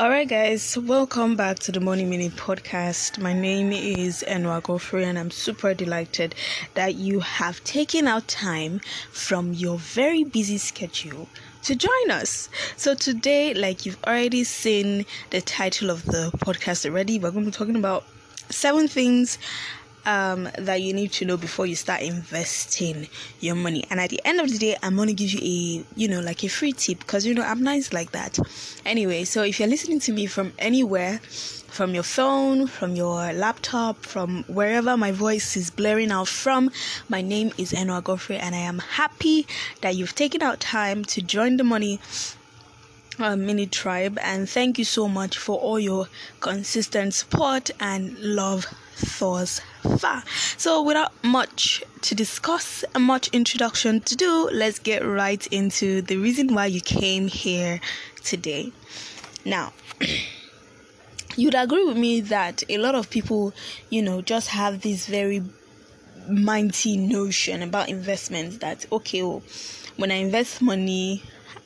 Alright, guys, welcome back to the Money Minute podcast. My name is Enoh Agofure, and I'm super delighted that you have taken out time from your very busy schedule to join us. So, today, like you've already seen the title of the podcast already, we're going to be talking about seven things um, that you need to know before you start investing your money. And at the end of the day, I'm gonna give you a you know like a free tip because you know I'm nice like that. Anyway, so if you're listening to me from anywhere, from your phone, from your laptop, from wherever my voice is blaring out from, my name is Enoh Agofure, and I am happy that you've taken out time to join the money uh, mini tribe and thank you so much for all your consistent support and love thus far. So, without much to discuss and much introduction to do, let's get right into the reason why you came here today. Now, you'd agree with me that a lot of people, you know, just have this very mighty notion about investments that okay, well, when I invest money,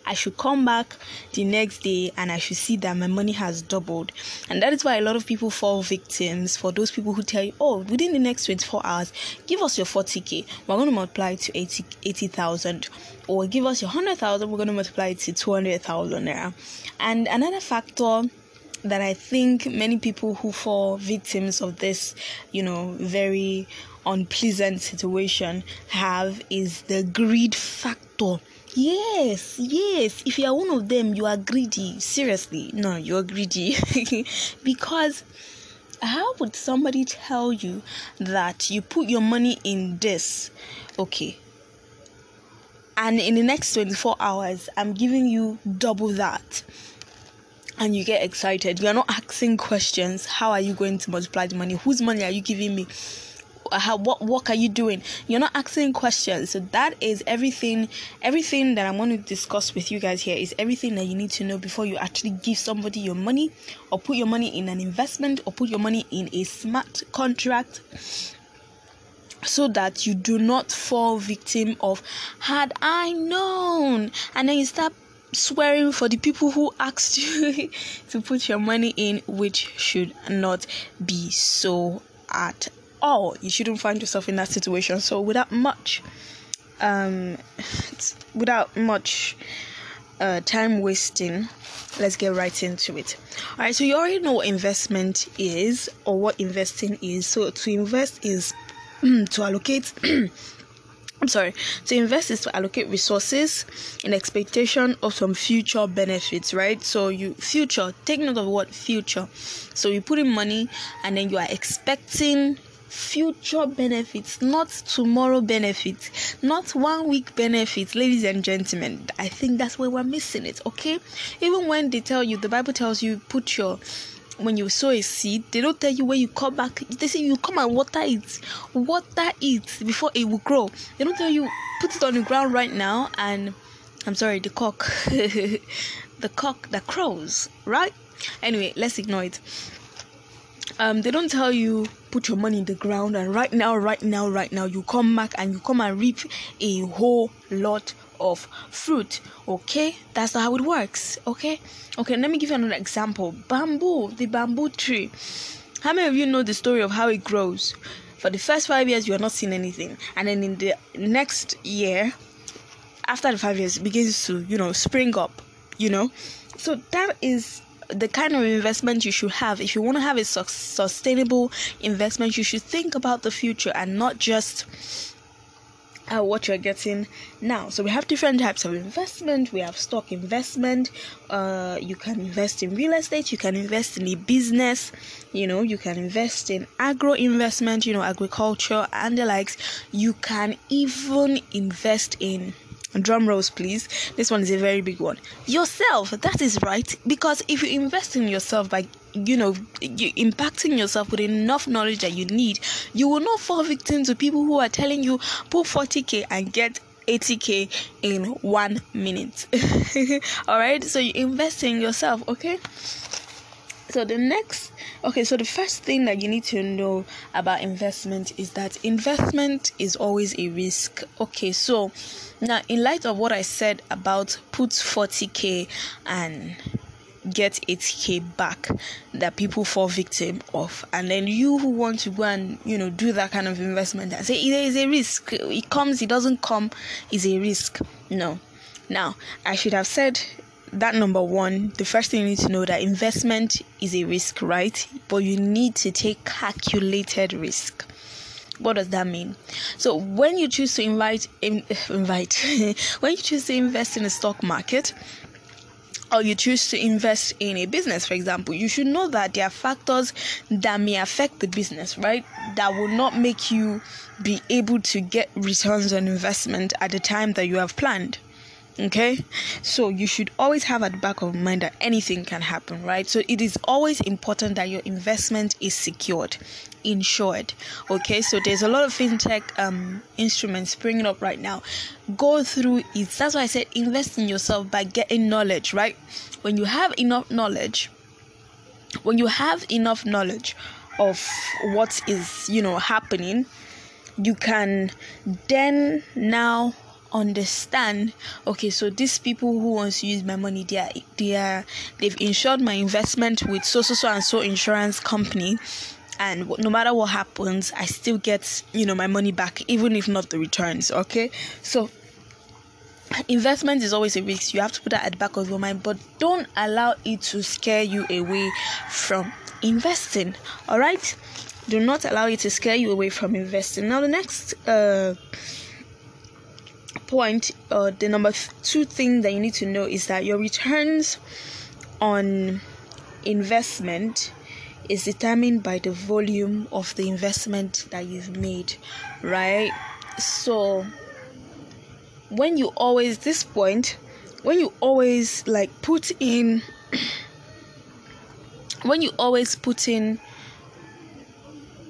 I should come back the next day and I should see that my money has doubled. And that is why a lot of people fall victims for those people who tell you, oh, within the next 24 hours, give us your 40k, we're going to multiply to 80 80,000. Or give us your 100,000, we're going to multiply it to 200,000 naira. And another factor that I think many people who fall victims of this, you know, very unpleasant situation have is the greed factor Yes, yes. If you are one of them, you are greedy. Seriously, no, you're greedy. because how would somebody tell you that you put your money in this? Okay. And in the next 24 hours, I'm giving you double that. And you get excited. You are not asking questions. How are you going to multiply the money? Whose money are you giving me? Uh, how what work are you doing? You're not asking questions. So that is everything everything that i'm going to discuss with you guys here is everything that you need to know before you actually give somebody your money or put your money in an investment or put your money in a smart contract so that you do not fall victim of had i known and then you start swearing for the people who asked you to put your money in which should not be so at all, you shouldn't find yourself in that situation. So without much, um, without much uh, time wasting, let's get right into it. All right, so you already know what investment is or what investing is. So to invest is to allocate. I'm sorry, to invest is to allocate resources in expectation of some future benefits, right? So you future, take note of what future. So you put in money and then you are expecting future benefits, not tomorrow benefits, not one week benefits, ladies and gentlemen. I think that's where we're missing it, okay? Even when they tell you, the Bible tells you, put your when you sow a seed, they don't tell you when you come back. They say you come and water it, water it before it will grow. They don't tell you put it on the ground right now. And I'm sorry, the cock, the cock that crows, right? Anyway, let's ignore it um, they don't tell you put your money in the ground and right now, right now, right now, you come back and you come and reap a whole lot of fruit. Okay, that's how it works. Okay, okay. Let me give you another example. Bamboo, the bamboo tree. How many of you know the story of how it grows? For the first five years, you are not seeing anything, and then in the next year, after the five years, begins to you know spring up. You know, so that is the kind of investment you should have if you want to have a su- sustainable investment you should think about the future and not just uh, what you're getting now. So we have different types of investment. We have stock investment. Uh, you can invest in real estate. You can invest in a business. You know, you can invest in agro investment. You know, agriculture and the likes. You can even invest in drum rolls please. This one is a very big one. Yourself that is right because if you invest in yourself by you know you impacting yourself with enough knowledge that you need you will not fall victim to people who are telling you put 40k and get 80k in one minute. All right? So you invest in yourself okay so the next okay so the first thing that you need to know about investment is that investment is always a risk. Okay so now in light of what i said about put 40k and get 8k back that people fall victim of and then you who want to go and you know do that kind of investment and say there is a risk it comes it doesn't come is a risk. No. Now i should have said that number one the first thing you need to know that investment is a risk right? But you need to take calculated risk. What does that mean? So when you choose to invite invite when you choose to invest in the stock market or you choose to invest in a business, for example, you should know that there are factors that may affect the business, right? That will not make you be able to get returns on investment at the time that you have planned okay? So you should always have at the back of mind that anything can happen right? So it is always important that your investment is secured insured okay? So there's a lot of fintech um, instruments springing up right now. Go through it. That's why i said invest in yourself by getting knowledge right? When you have enough knowledge when you have enough knowledge of what is you know happening you can then now understand okay so these people who wants to use my money they are they are they've insured my investment with so so so and so insurance company. And no matter what happens i still get you know my money back even if not the returns okay? So investment is always a risk. You have to put that at the back of your mind but don't allow it to scare you away from investing all right do not allow it to scare you away from investing. Now the next uh point, uh, the number two thing that you need to know is that your returns on investment is determined by the volume of the investment that you've made, right? So when you always this point, when you always like put in when you always put in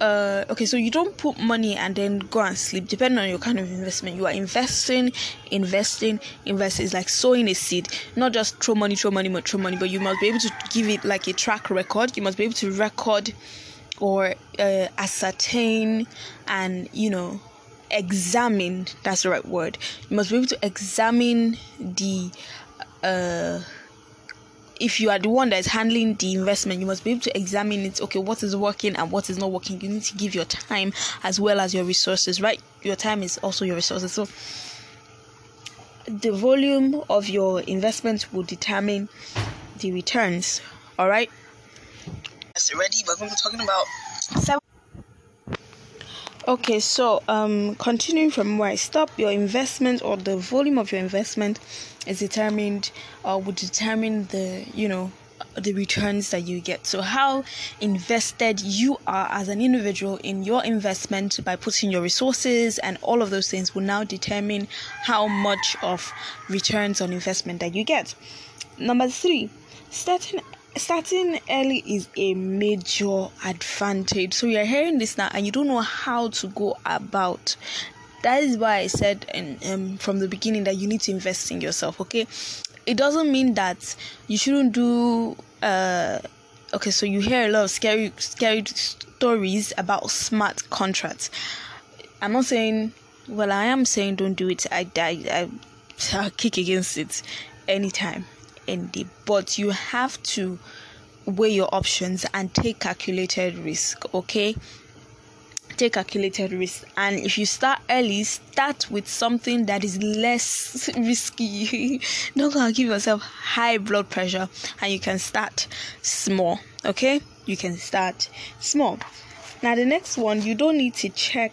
uh okay so you don't put money and then go and sleep. Depending on your kind of investment you are investing investing invest is like sowing a seed. Not just throw money throw money throw money but you must be able to give it like a track record. You must be able to record or uh, ascertain and you know examine that's the right word. You must be able to examine the uh if you are the one that is handling the investment, you must be able to examine it. Okay, what is working and what is not working. You need to give your time as well as your resources, right? Your time is also your resources. So, the volume of your investment will determine the returns. All right. Yes, ready? We're going to be talking about seven. Okay, so um, continuing from where I stopped, your investment or the volume of your investment is determined or would determine the you know the returns that you get. So, how invested you are as an individual in your investment by putting your resources and all of those things will now determine how much of returns on investment that you get. Number three, starting starting early is a major advantage. So you're hearing this now and you don't know how to go about. That is why I said in, um, from the beginning that you need to invest in yourself. Okay, it doesn't mean that you shouldn't do. Uh, okay, so you hear a lot of scary, scary stories about smart contracts. I'm not saying. Well, I am saying don't do it. I, I, I, I kick against it anytime ND, but you have to weigh your options and take calculated risk, okay? Take calculated risk, and if you start early, start with something that is less risky. Don't go and give yourself high blood pressure, and you can start small, okay? You can start small. Now, the next one, you don't need to check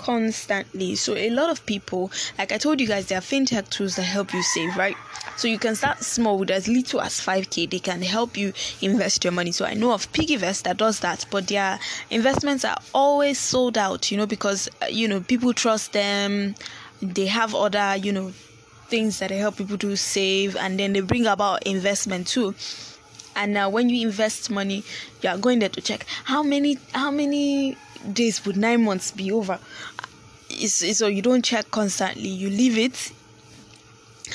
constantly. So a lot of people, like I told you guys, there are fintech tools that help you save, right? So you can start small with as little as 5k. They can help you invest your money. So I know of Piggyvest that does that, but their investments are always sold out, you know, because uh, you know people trust them. They have other, you know, things that they help people to save, and then they bring about investment too and when you invest money you are going there to check how many how many days would nine months be over? So you don't check constantly you leave it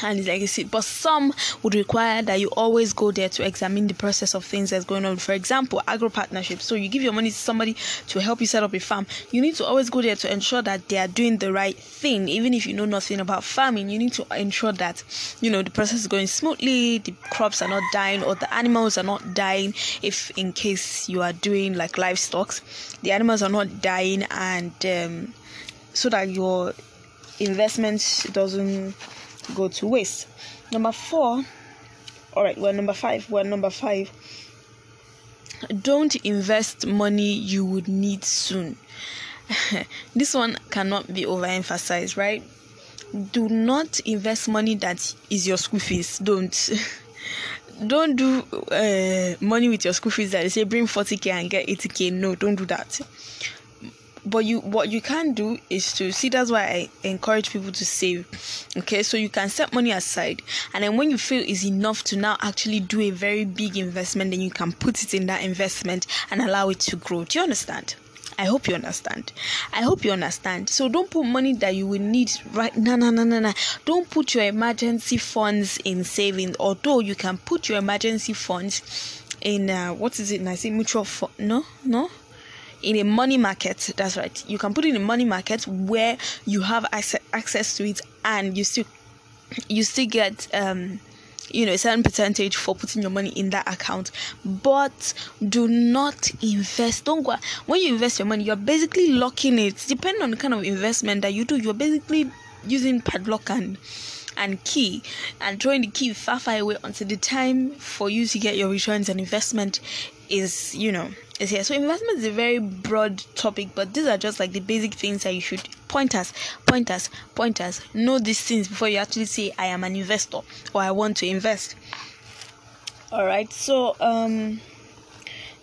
and it's legacy. But some would require that you always go there to examine the process of things that's going on. For example, agro partnerships. So you give your money to somebody to help you set up a farm. You need to always go there to ensure that they are doing the right thing. Even if you know nothing about farming, you need to ensure that you know the process is going smoothly, the crops are not dying, or the animals are not dying. If in case you are doing like livestock, the animals are not dying, and um, so that your investment doesn't go to waste. Number four, all right, well, number five, well, number five, don't invest money you would need soon. this one cannot be overemphasized, right? Do not invest money that is your school fees. Don't. don't do uh, money with your school fees that they say bring 40k and get 80k. No, don't do that but you what you can do is to see that's why i encourage people to save okay so you can set money aside and then when you feel is enough to now actually do a very big investment then you can put it in that investment and allow it to grow do you understand I hope you understand. I hope you understand. So don't put money that you will need right no no no no no. Don't put your emergency funds in saving. Although you can put your emergency funds in uh, what is it? I say mutual fund. No, no in a money market. That's right. You can put it in a money market where you have access to it, and you still you still get um you know a certain percentage for putting your money in that account but do not invest don't go when you invest your money you're basically locking it depending on the kind of investment that you do you're basically using padlock and and key and throwing the key far far away until the time for you to get your returns and investment is you know is here. So investment is a very broad topic, but these are just like the basic things that you should pointers, pointers, pointers. Know these things before you actually say I am an investor or I want to invest. All right. So um,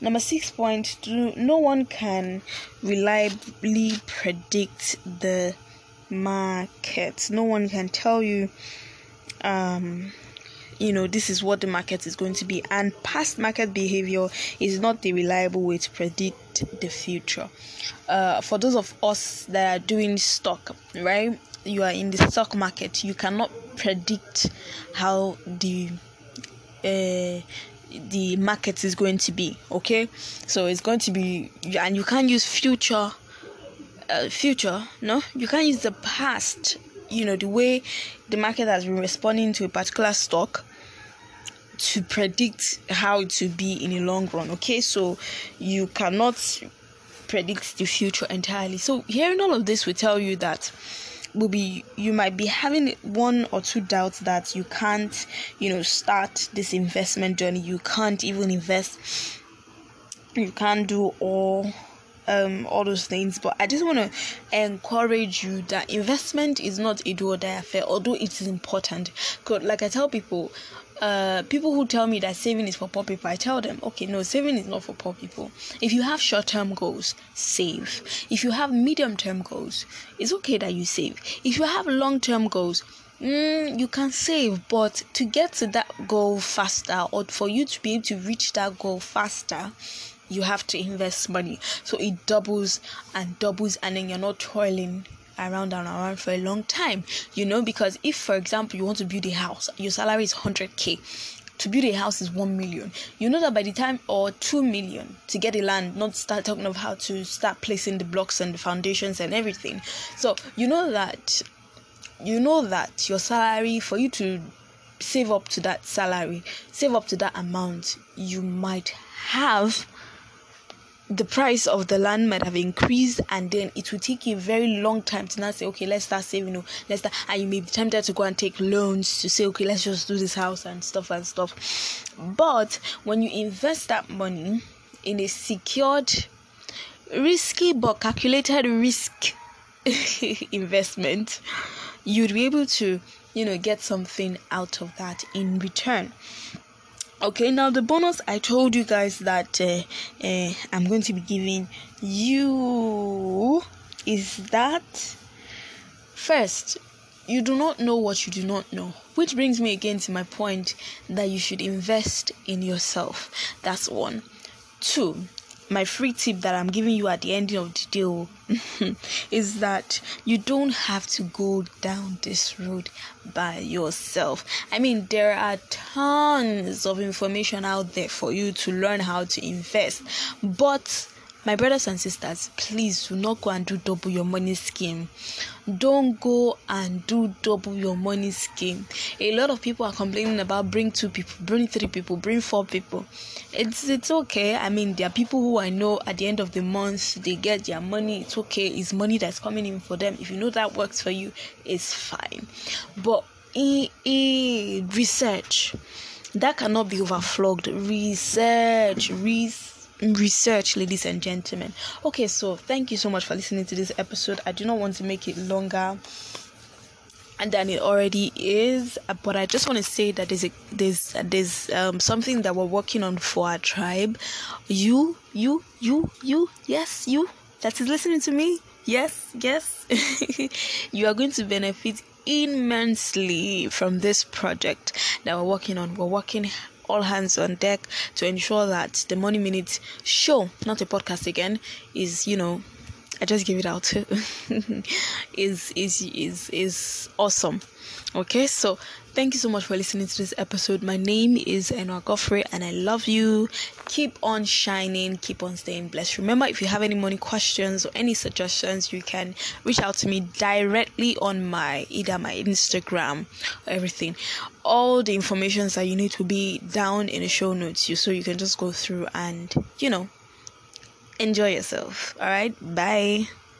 number six point: no one can reliably predict the market. No one can tell you um you know this is what the market is going to be. And past market behavior is not a reliable way to predict the future. Uh, for those of us that are doing stock right you are in the stock market you cannot predict how the uh, the market is going to be okay? So it's going to be and you can't use future uh, future no? You can't use the past you know the way the market has been responding to a particular stock to predict how it will be in the long run okay? So you cannot predict the future entirely. So hearing all of this will tell you that will be you might be having one or two doubts that you can't you know start this investment journey. You can't even invest. You can't do all um all those things. But i just want to encourage you that investment is not a do or die affair although it is important. Because like i tell people uh, people who tell me that saving is for poor people, I tell them, okay, no, saving is not for poor people. If you have short term goals, save. If you have medium term goals, it's okay that you save. If you have long term goals, mm, you can save, but to get to that goal faster or for you to be able to reach that goal faster, you have to invest money. So it doubles and doubles, and then you're not toiling around and around for a long time you know because if for example you want to build a house your salary is 100k to build a house is 1 million. You know that by the time or 2 million to get a land not start talking of how to start placing the blocks and the foundations and everything. So you know that you know that your salary for you to save up to that salary save up to that amount you might have the price of the land might have increased and then it will take you a very long time to now say okay let's start saving you let's start and you may be tempted to go and take loans to say okay let's just do this house and stuff and stuff. But when you invest that money in a secured risky but calculated risk investment you'd be able to you know get something out of that in return okay now the bonus i told you guys that uh, uh, i'm going to be giving you is that first you do not know what you do not know which brings me again to my point that you should invest in yourself. That's one. Two my free tip that I'm giving you at the end of the deal oh, is that you don't have to go down this road by yourself. I mean, there are tons of information out there for you to learn how to invest, but my brothers and sisters, please do not go and do double your money scheme. Don't go and do double your money scheme. A lot of people are complaining about bring two people, bring three people, bring four people. It's it's okay. I mean, there are people who I know at the end of the month they get their money. It's okay. It's money that's coming in for them. If you know that works for you, it's fine. But research, that cannot be overflogged. Research, research research, ladies and gentlemen. Okay, so thank you so much for listening to this episode. I do not want to make it longer and than it already is, but I just want to say that there's a, there's there's um, something that we're working on for our tribe. You, you, you, you, yes, you that is listening to me. Yes, yes, you are going to benefit immensely from this project that we're working on. We're working all hands on deck to ensure that the Money Minute show, not a podcast again, is you know, I just give it out, is is is is awesome. Okay, so thank you so much for listening to this episode. My name is Enoh Agofure, and I love you. Keep on shining, keep on staying blessed. Remember, if you have any money questions or any suggestions, you can reach out to me directly on my either my Instagram or everything. All the informations that you need to be down in the show notes, you so you can just go through and you know enjoy yourself. All right, bye.